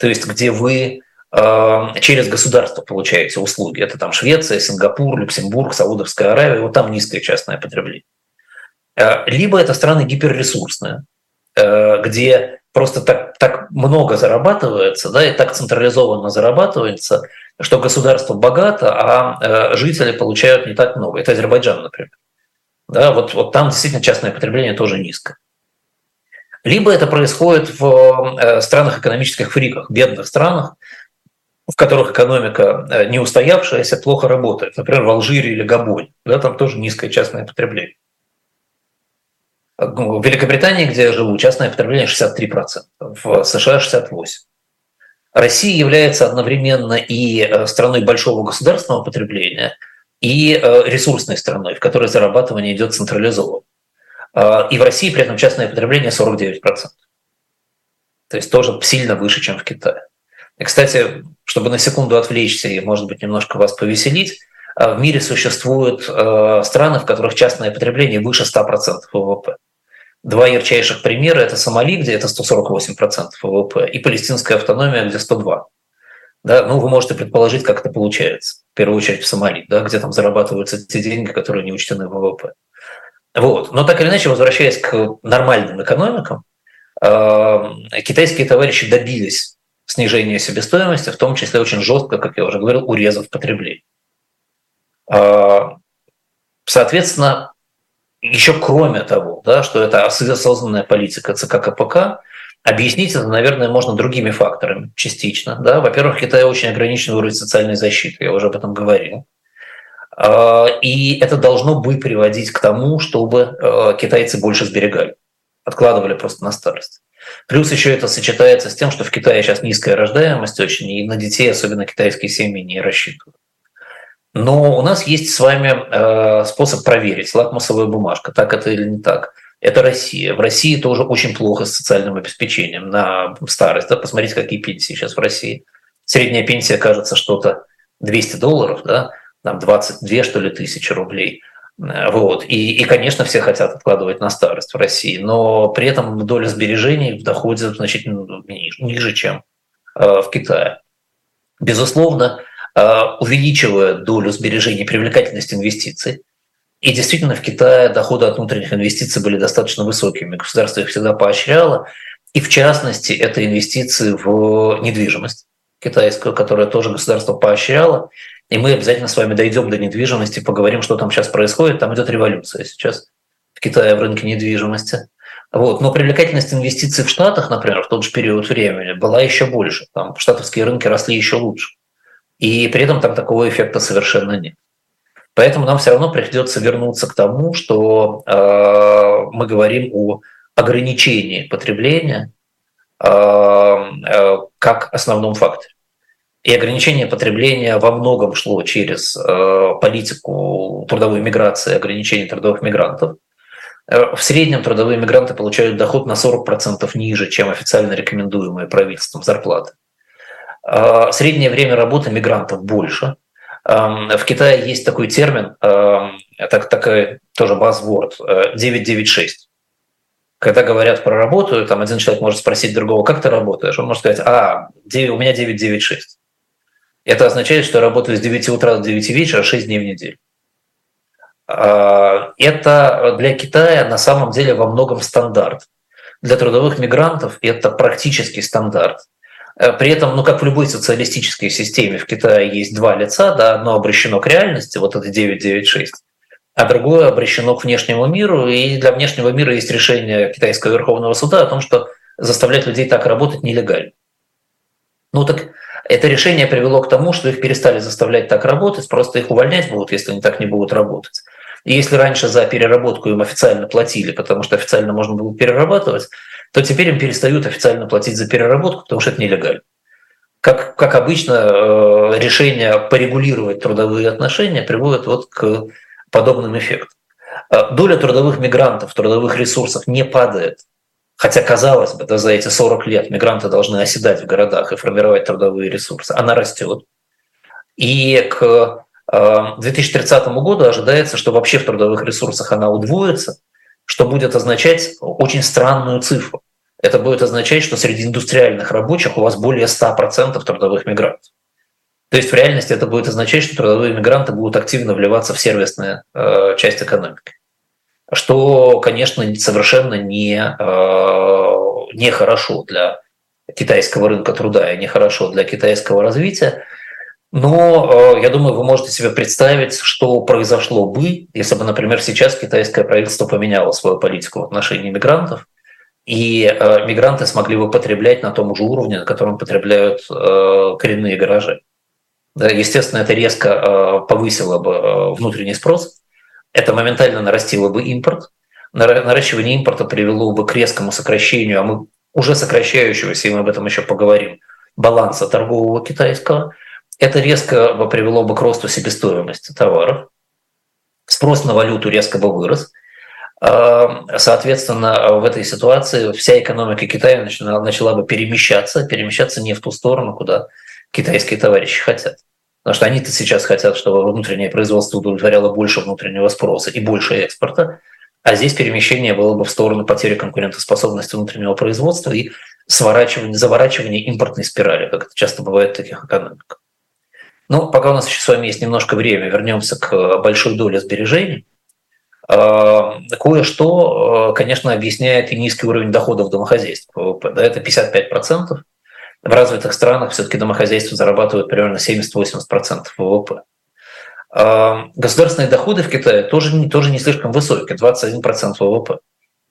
A: то есть где вы э, через государство получаете услуги. Это там Швеция, Сингапур, Люксембург, Саудовская Аравия. Вот там низкое частное потребление. Э, либо это страны гиперресурсные, Э, где просто так, так много зарабатывается, да, и так централизованно зарабатывается, что государство богато, а э, жители получают не так много. Это Азербайджан, например. Да, вот, вот там действительно частное потребление тоже низко. Либо это происходит в э, странах экономических фриках, бедных странах, в которых экономика не устоявшаяся, плохо работает. Например, в Алжире или Габоне. Да, там тоже низкое частное потребление. В Великобритании, где я живу, частное потребление 63%, в США 68%. Россия является одновременно и э, страной большого государственного потребления, и э, ресурсной страной, в которой зарабатывание идет централизованно. А, и в России при этом частное потребление 49%. То есть тоже сильно выше, чем в Китае. И, кстати, чтобы на секунду отвлечься и, может быть, немножко вас повеселить, э, в мире существуют страны, в которых частное потребление выше 100% ВВП. Два ярчайших примера – это Сомали, где это 148% ВВП, и палестинская автономия, где 102%. Да, ну, вы можете предположить, как это получается. В первую очередь в Сомали, да, где там зарабатываются те деньги, которые не учтены в ВВП. Вот. Но так или иначе, возвращаясь к нормальным экономикам, э, китайские товарищи добились снижения себестоимости, в том числе очень жестко, как я уже говорил, урезав потребление. Э, соответственно, еще кроме того, да, что это осознанная политика ЦК КПК, объяснить это, наверное, можно другими факторами частично. Да. Во-первых, Китай очень ограничен уровень социальной защиты, я уже об этом говорил. А, и это должно бы приводить к тому, чтобы а, китайцы больше сберегали, откладывали просто на старость. Плюс еще это сочетается с тем, что в Китае сейчас низкая рождаемость очень, и на детей, особенно китайские семьи, не рассчитывают. Но у нас есть с вами э, способ проверить, лакмусовая бумажка, так это или не так. Это Россия. В России тоже очень плохо с социальным обеспечением на старость. Да? Посмотрите, какие пенсии сейчас в России. Средняя пенсия, кажется, что-то 200 долларов, да? Там 22, что ли, тысячи рублей. Вот. И, и, конечно, все хотят откладывать на старость в России, но при этом доля сбережений в доходе значительно ниже, ниже чем э, в Китае. Безусловно, Э, увеличивая долю сбережений, привлекательность инвестиций. И действительно, в Китае доходы от внутренних инвестиций были достаточно высокими. Государство их всегда поощряло. И в частности, это инвестиции в недвижимость китайскую, которая тоже государство поощряло. И мы обязательно с вами дойдем до недвижимости, поговорим, что там сейчас происходит. Там идет революция сейчас в Китае в рынке недвижимости. Вот. Но привлекательность инвестиций в Штатах, например, в тот же период времени была еще больше. Там штатовские рынки росли еще лучше. И при этом там такого эффекта совершенно нет. Поэтому нам все равно придется вернуться к тому, что э, мы говорим о ограничении потребления э, э, как основном факторе. И ограничение потребления во многом шло через э, политику трудовой миграции, ограничение трудовых мигрантов. Э, в среднем трудовые мигранты получают доход на 40% ниже, чем официально рекомендуемые правительством зарплаты. Э, среднее время работы мигрантов больше. Эм, в Китае есть такой термин, эм, так, такой тоже buzzword, 996 когда говорят про работу, там один человек может спросить другого, как ты работаешь? Он может сказать, а, у меня 996. Это означает, что я работаю с 9 утра до 9 вечера 6 дней в неделю. А, это для Китая на самом деле во многом стандарт. Для трудовых мигрантов это практически стандарт. Э, при этом, ну как в любой социалистической системе, в Китае есть два лица, да, одно обращено к реальности, вот это 996, а другое обращено к внешнему миру. И для внешнего мира есть решение китайского Верховного суда о том, что заставлять людей так работать нелегально. Ну так это решение привело к тому, что их перестали заставлять так работать, просто их увольнять будут, если они так не будут работать. И если раньше за переработку им официально платили, потому что официально можно было перерабатывать, то теперь им перестают официально платить за переработку, потому что это нелегально. Как, как обычно, э, решение порегулировать трудовые отношения приводит вот к подобным эффектам. Э, доля трудовых мигрантов в трудовых ресурсах не падает. Хотя, казалось бы, да, за эти 40 лет мигранты должны оседать в городах и формировать трудовые ресурсы. Она растет. И к 2030 э, году ожидается, что вообще в трудовых ресурсах она удвоится, что будет означать очень странную цифру. Это будет означать, что среди индустриальных рабочих у вас более 100% трудовых мигрантов. То есть в реальности это будет означать, что трудовые мигранты будут активно вливаться в сервисную э, часть экономики. Что, конечно, совершенно не, э, не хорошо для китайского рынка труда и нехорошо для китайского развития. Но э, я думаю, вы можете себе представить, что произошло бы, если бы, например, сейчас китайское правительство поменяло свою политику в отношении мигрантов, и э, мигранты смогли бы потреблять на том же уровне, на котором потребляют коренные гаражи. Естественно, это резко повысило бы внутренний спрос, это моментально нарастило бы импорт, наращивание импорта привело бы к резкому сокращению, а мы уже сокращающегося, и мы об этом еще поговорим, баланса торгового китайского. Это резко привело бы к росту себестоимости товаров. Спрос на валюту резко бы вырос. Э, соответственно, в этой ситуации вся экономика Китая начала, начала бы перемещаться, перемещаться не в ту сторону, куда китайские товарищи хотят. Потому что они-то сейчас хотят, чтобы внутреннее производство удовлетворяло больше внутреннего спроса и больше экспорта, а здесь перемещение было бы в сторону потери конкурентоспособности внутреннего производства и сворачивания, заворачивания импортной спирали, как это часто бывает в таких экономиках. Ну, пока у нас еще с вами есть немножко времени, вернемся к большой доле сбережений. А, кое-что, конечно, объясняет и низкий уровень доходов домохозяйств ВВП. Да, это 55%. В развитых странах все-таки домохозяйства зарабатывают примерно 70-80% ВВП. А, государственные доходы в Китае тоже, тоже не слишком высокие, 21% ВВП.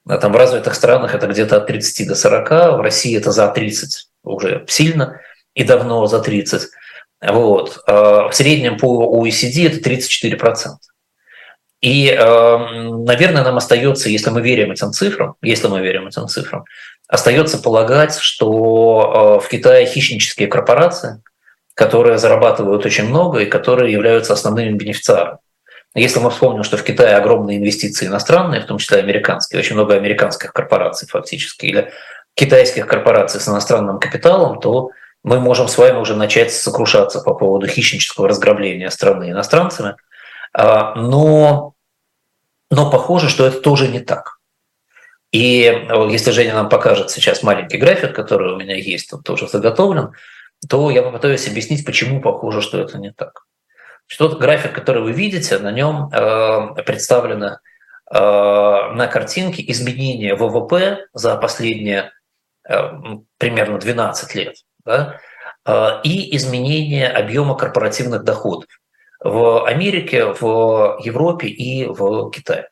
A: А там в развитых странах это где-то от 30 до 40, в России это за 30 уже сильно и давно за 30. Вот. А в среднем по OECD это 34%. И, наверное, нам остается, если мы верим этим цифрам, если мы верим этим цифрам, Остается полагать, что э, в Китае хищнические корпорации, которые зарабатывают очень много и которые являются основными бенефициарами. Если мы вспомним, что в Китае огромные инвестиции иностранные, в том числе американские, очень много американских корпораций фактически, или китайских корпораций с иностранным капиталом, то мы можем с вами уже начать сокрушаться по поводу хищнического разграбления страны иностранцами. А, но, но похоже, что это тоже не так. И э, если Женя нам покажет сейчас маленький график, который у меня есть, он тоже заготовлен, то я попытаюсь объяснить, почему похоже, что это не так. Что график, который вы видите, на нем э, представлено э, на картинке изменение ВВП за последние э, примерно 12 лет да, и изменение объема корпоративных доходов в Америке, в Европе и в Китае.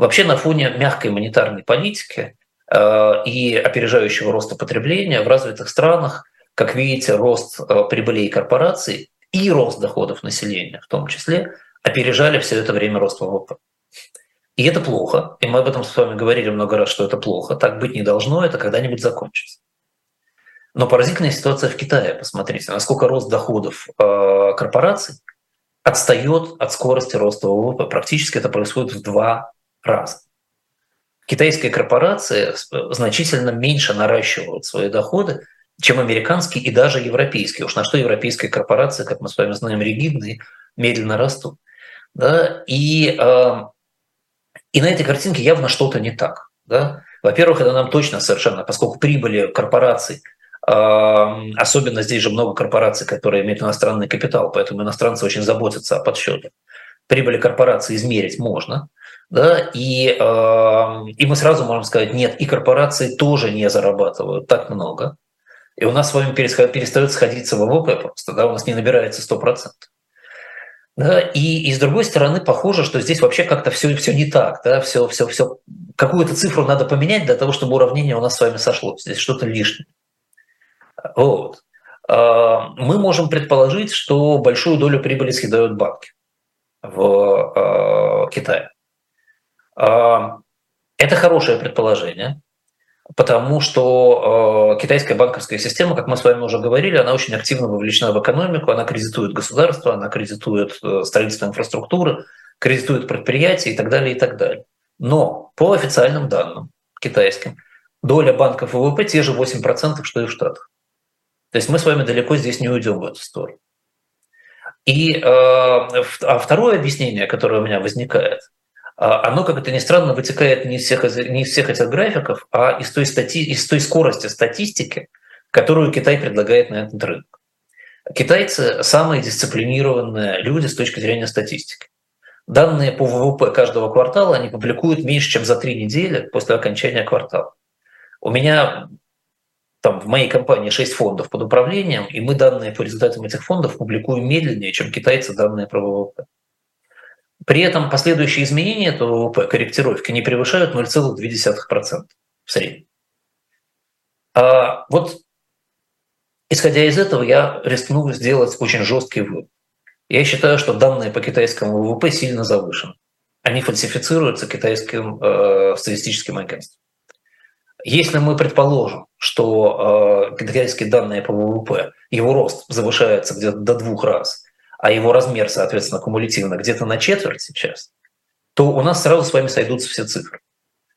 A: Вообще на фоне мягкой монетарной политики э, и опережающего роста потребления в развитых странах, как видите, рост э, прибылей корпораций и рост доходов населения в том числе опережали все это время рост ВВП. И это плохо. И мы об этом с вами говорили много раз, что это плохо. Так быть не должно, это когда-нибудь закончится. Но поразительная ситуация в Китае. Посмотрите, насколько рост доходов э, корпораций отстает от скорости роста ВВП. Практически это происходит в два раза. Китайские корпорации значительно меньше наращивают свои доходы, чем американские и даже европейские. Уж на что европейские корпорации, как мы с вами знаем, ригидные, медленно растут. Да? И, э, и на этой картинке явно что-то не так. Да? Во-первых, это нам точно совершенно, поскольку прибыли корпораций, особенно здесь же много корпораций, которые имеют иностранный капитал, поэтому иностранцы очень заботятся о подсчетах. Прибыли корпорации измерить можно, да, и, и мы сразу можем сказать, нет, и корпорации тоже не зарабатывают так много, и у нас с вами перестает сходиться ВВП просто, да, у нас не набирается 100%. Да, и, и с другой стороны, похоже, что здесь вообще как-то все, все не так, да, все, все, все, какую-то цифру надо поменять для того, чтобы уравнение у нас с вами сошлось. Здесь что-то лишнее. Вот. А, мы можем предположить, что большую долю прибыли съедают банки в а, Китае. А, это хорошее предположение, потому что китайская банковская система, как мы с вами уже говорили, она очень активно вовлечена в экономику, она кредитует государство, она кредитует э, строительство инфраструктуры, кредитует предприятия и так далее, и так далее. Но по официальным данным китайским, доля банков ВВП те же 8%, что и в Штатах. То есть мы с вами далеко здесь не уйдем в эту сторону. И э, а второе объяснение, которое у меня возникает, оно, как это ни странно, вытекает не из всех, не из всех этих графиков, а из той, стати, из той скорости статистики, которую Китай предлагает на этот рынок. Китайцы самые дисциплинированные люди с точки зрения статистики. Данные по ВВП каждого квартала они публикуют меньше, чем за три недели после окончания квартала. У меня там в моей компании 6 фондов под управлением, и мы данные по результатам этих фондов публикуем медленнее, чем китайцы данные про ВВП. При этом последующие изменения этого ВВП, корректировки, не превышают 0,2% в среднем. А вот исходя из этого, я рискну сделать очень жесткий вывод. Я считаю, что данные по китайскому ВВП сильно завышены. Они фальсифицируются китайским э, статистическим агентством. Если мы предположим, что э, китайские данные по ВВП, его рост завышается где-то до двух раз, а его размер, соответственно, кумулятивно где-то на четверть сейчас, то у нас сразу с вами сойдутся все цифры.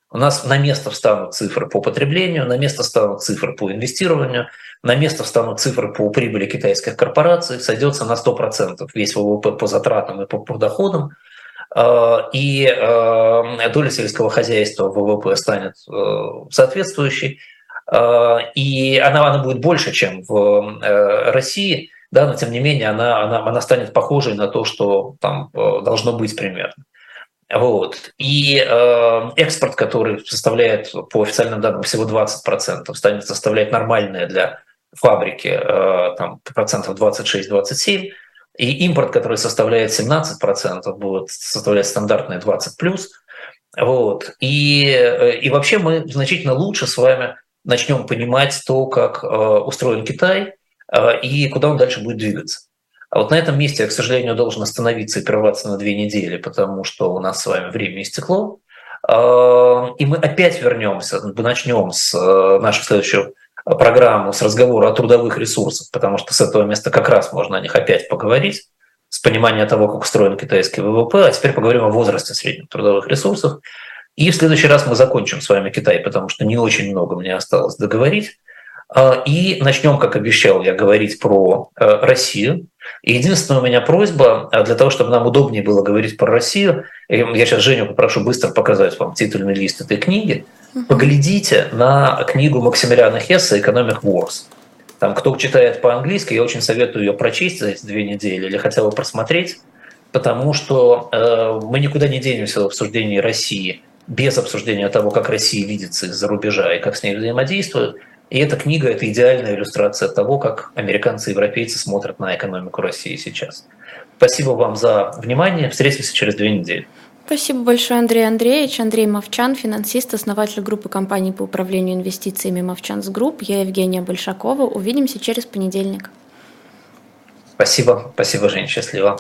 A: У нас на место встанут цифры по потреблению, на место встанут цифры по инвестированию, на место встанут цифры по прибыли китайских корпораций, сойдется на 100% весь ВВП по затратам и по, по доходам, а, и а, доля сельского хозяйства ВВП станет э, соответствующей, и она, она будет больше, чем в э, России, да, но тем не менее она, она, она станет похожей на то, что там э, должно быть примерно. Вот. И э, экспорт, который составляет по официальным данным всего 20%, станет составлять нормальное для фабрики э, там, процентов 26-27%, и импорт, который составляет 17%, будет составлять стандартные 20+. плюс. Вот. И, э, и вообще мы значительно лучше с вами начнем понимать то, как э, устроен Китай и куда он дальше будет двигаться. А вот на этом месте я, к сожалению, должен остановиться и прерваться на две недели, потому что у нас с вами время истекло. И мы опять вернемся, начнем с нашего следующего программу с разговора о трудовых ресурсах, потому что с этого места как раз можно о них опять поговорить, с понимания того, как устроен китайский ВВП. А теперь поговорим о возрасте средних трудовых ресурсов. И в следующий раз мы закончим с вами Китай, потому что не очень много мне осталось договорить. А, и начнем, как обещал я, говорить про э, Россию. И единственная у меня просьба, а, для того, чтобы нам удобнее было говорить про Россию, я сейчас Женю попрошу быстро показать вам титульный лист этой книги – Поглядите на книгу Максимилиана Хесса «Economic Wars». Там, кто читает по-английски, я очень советую ее прочесть за эти две недели или хотя бы просмотреть, потому что э, мы никуда не денемся в обсуждении России без обсуждения того, как Россия видится из-за рубежа и как с ней взаимодействует. И эта книга – это идеальная иллюстрация того, как американцы и европейцы смотрят на экономику России сейчас. Спасибо вам за внимание. Встретимся через две недели.
B: Спасибо большое, Андрей Андреевич. Андрей Мовчан, финансист, основатель группы компаний по управлению инвестициями Movchan's Group. Я Евгения Большакова. Увидимся через понедельник.
A: Спасибо. Спасибо, Жень. Счастливо.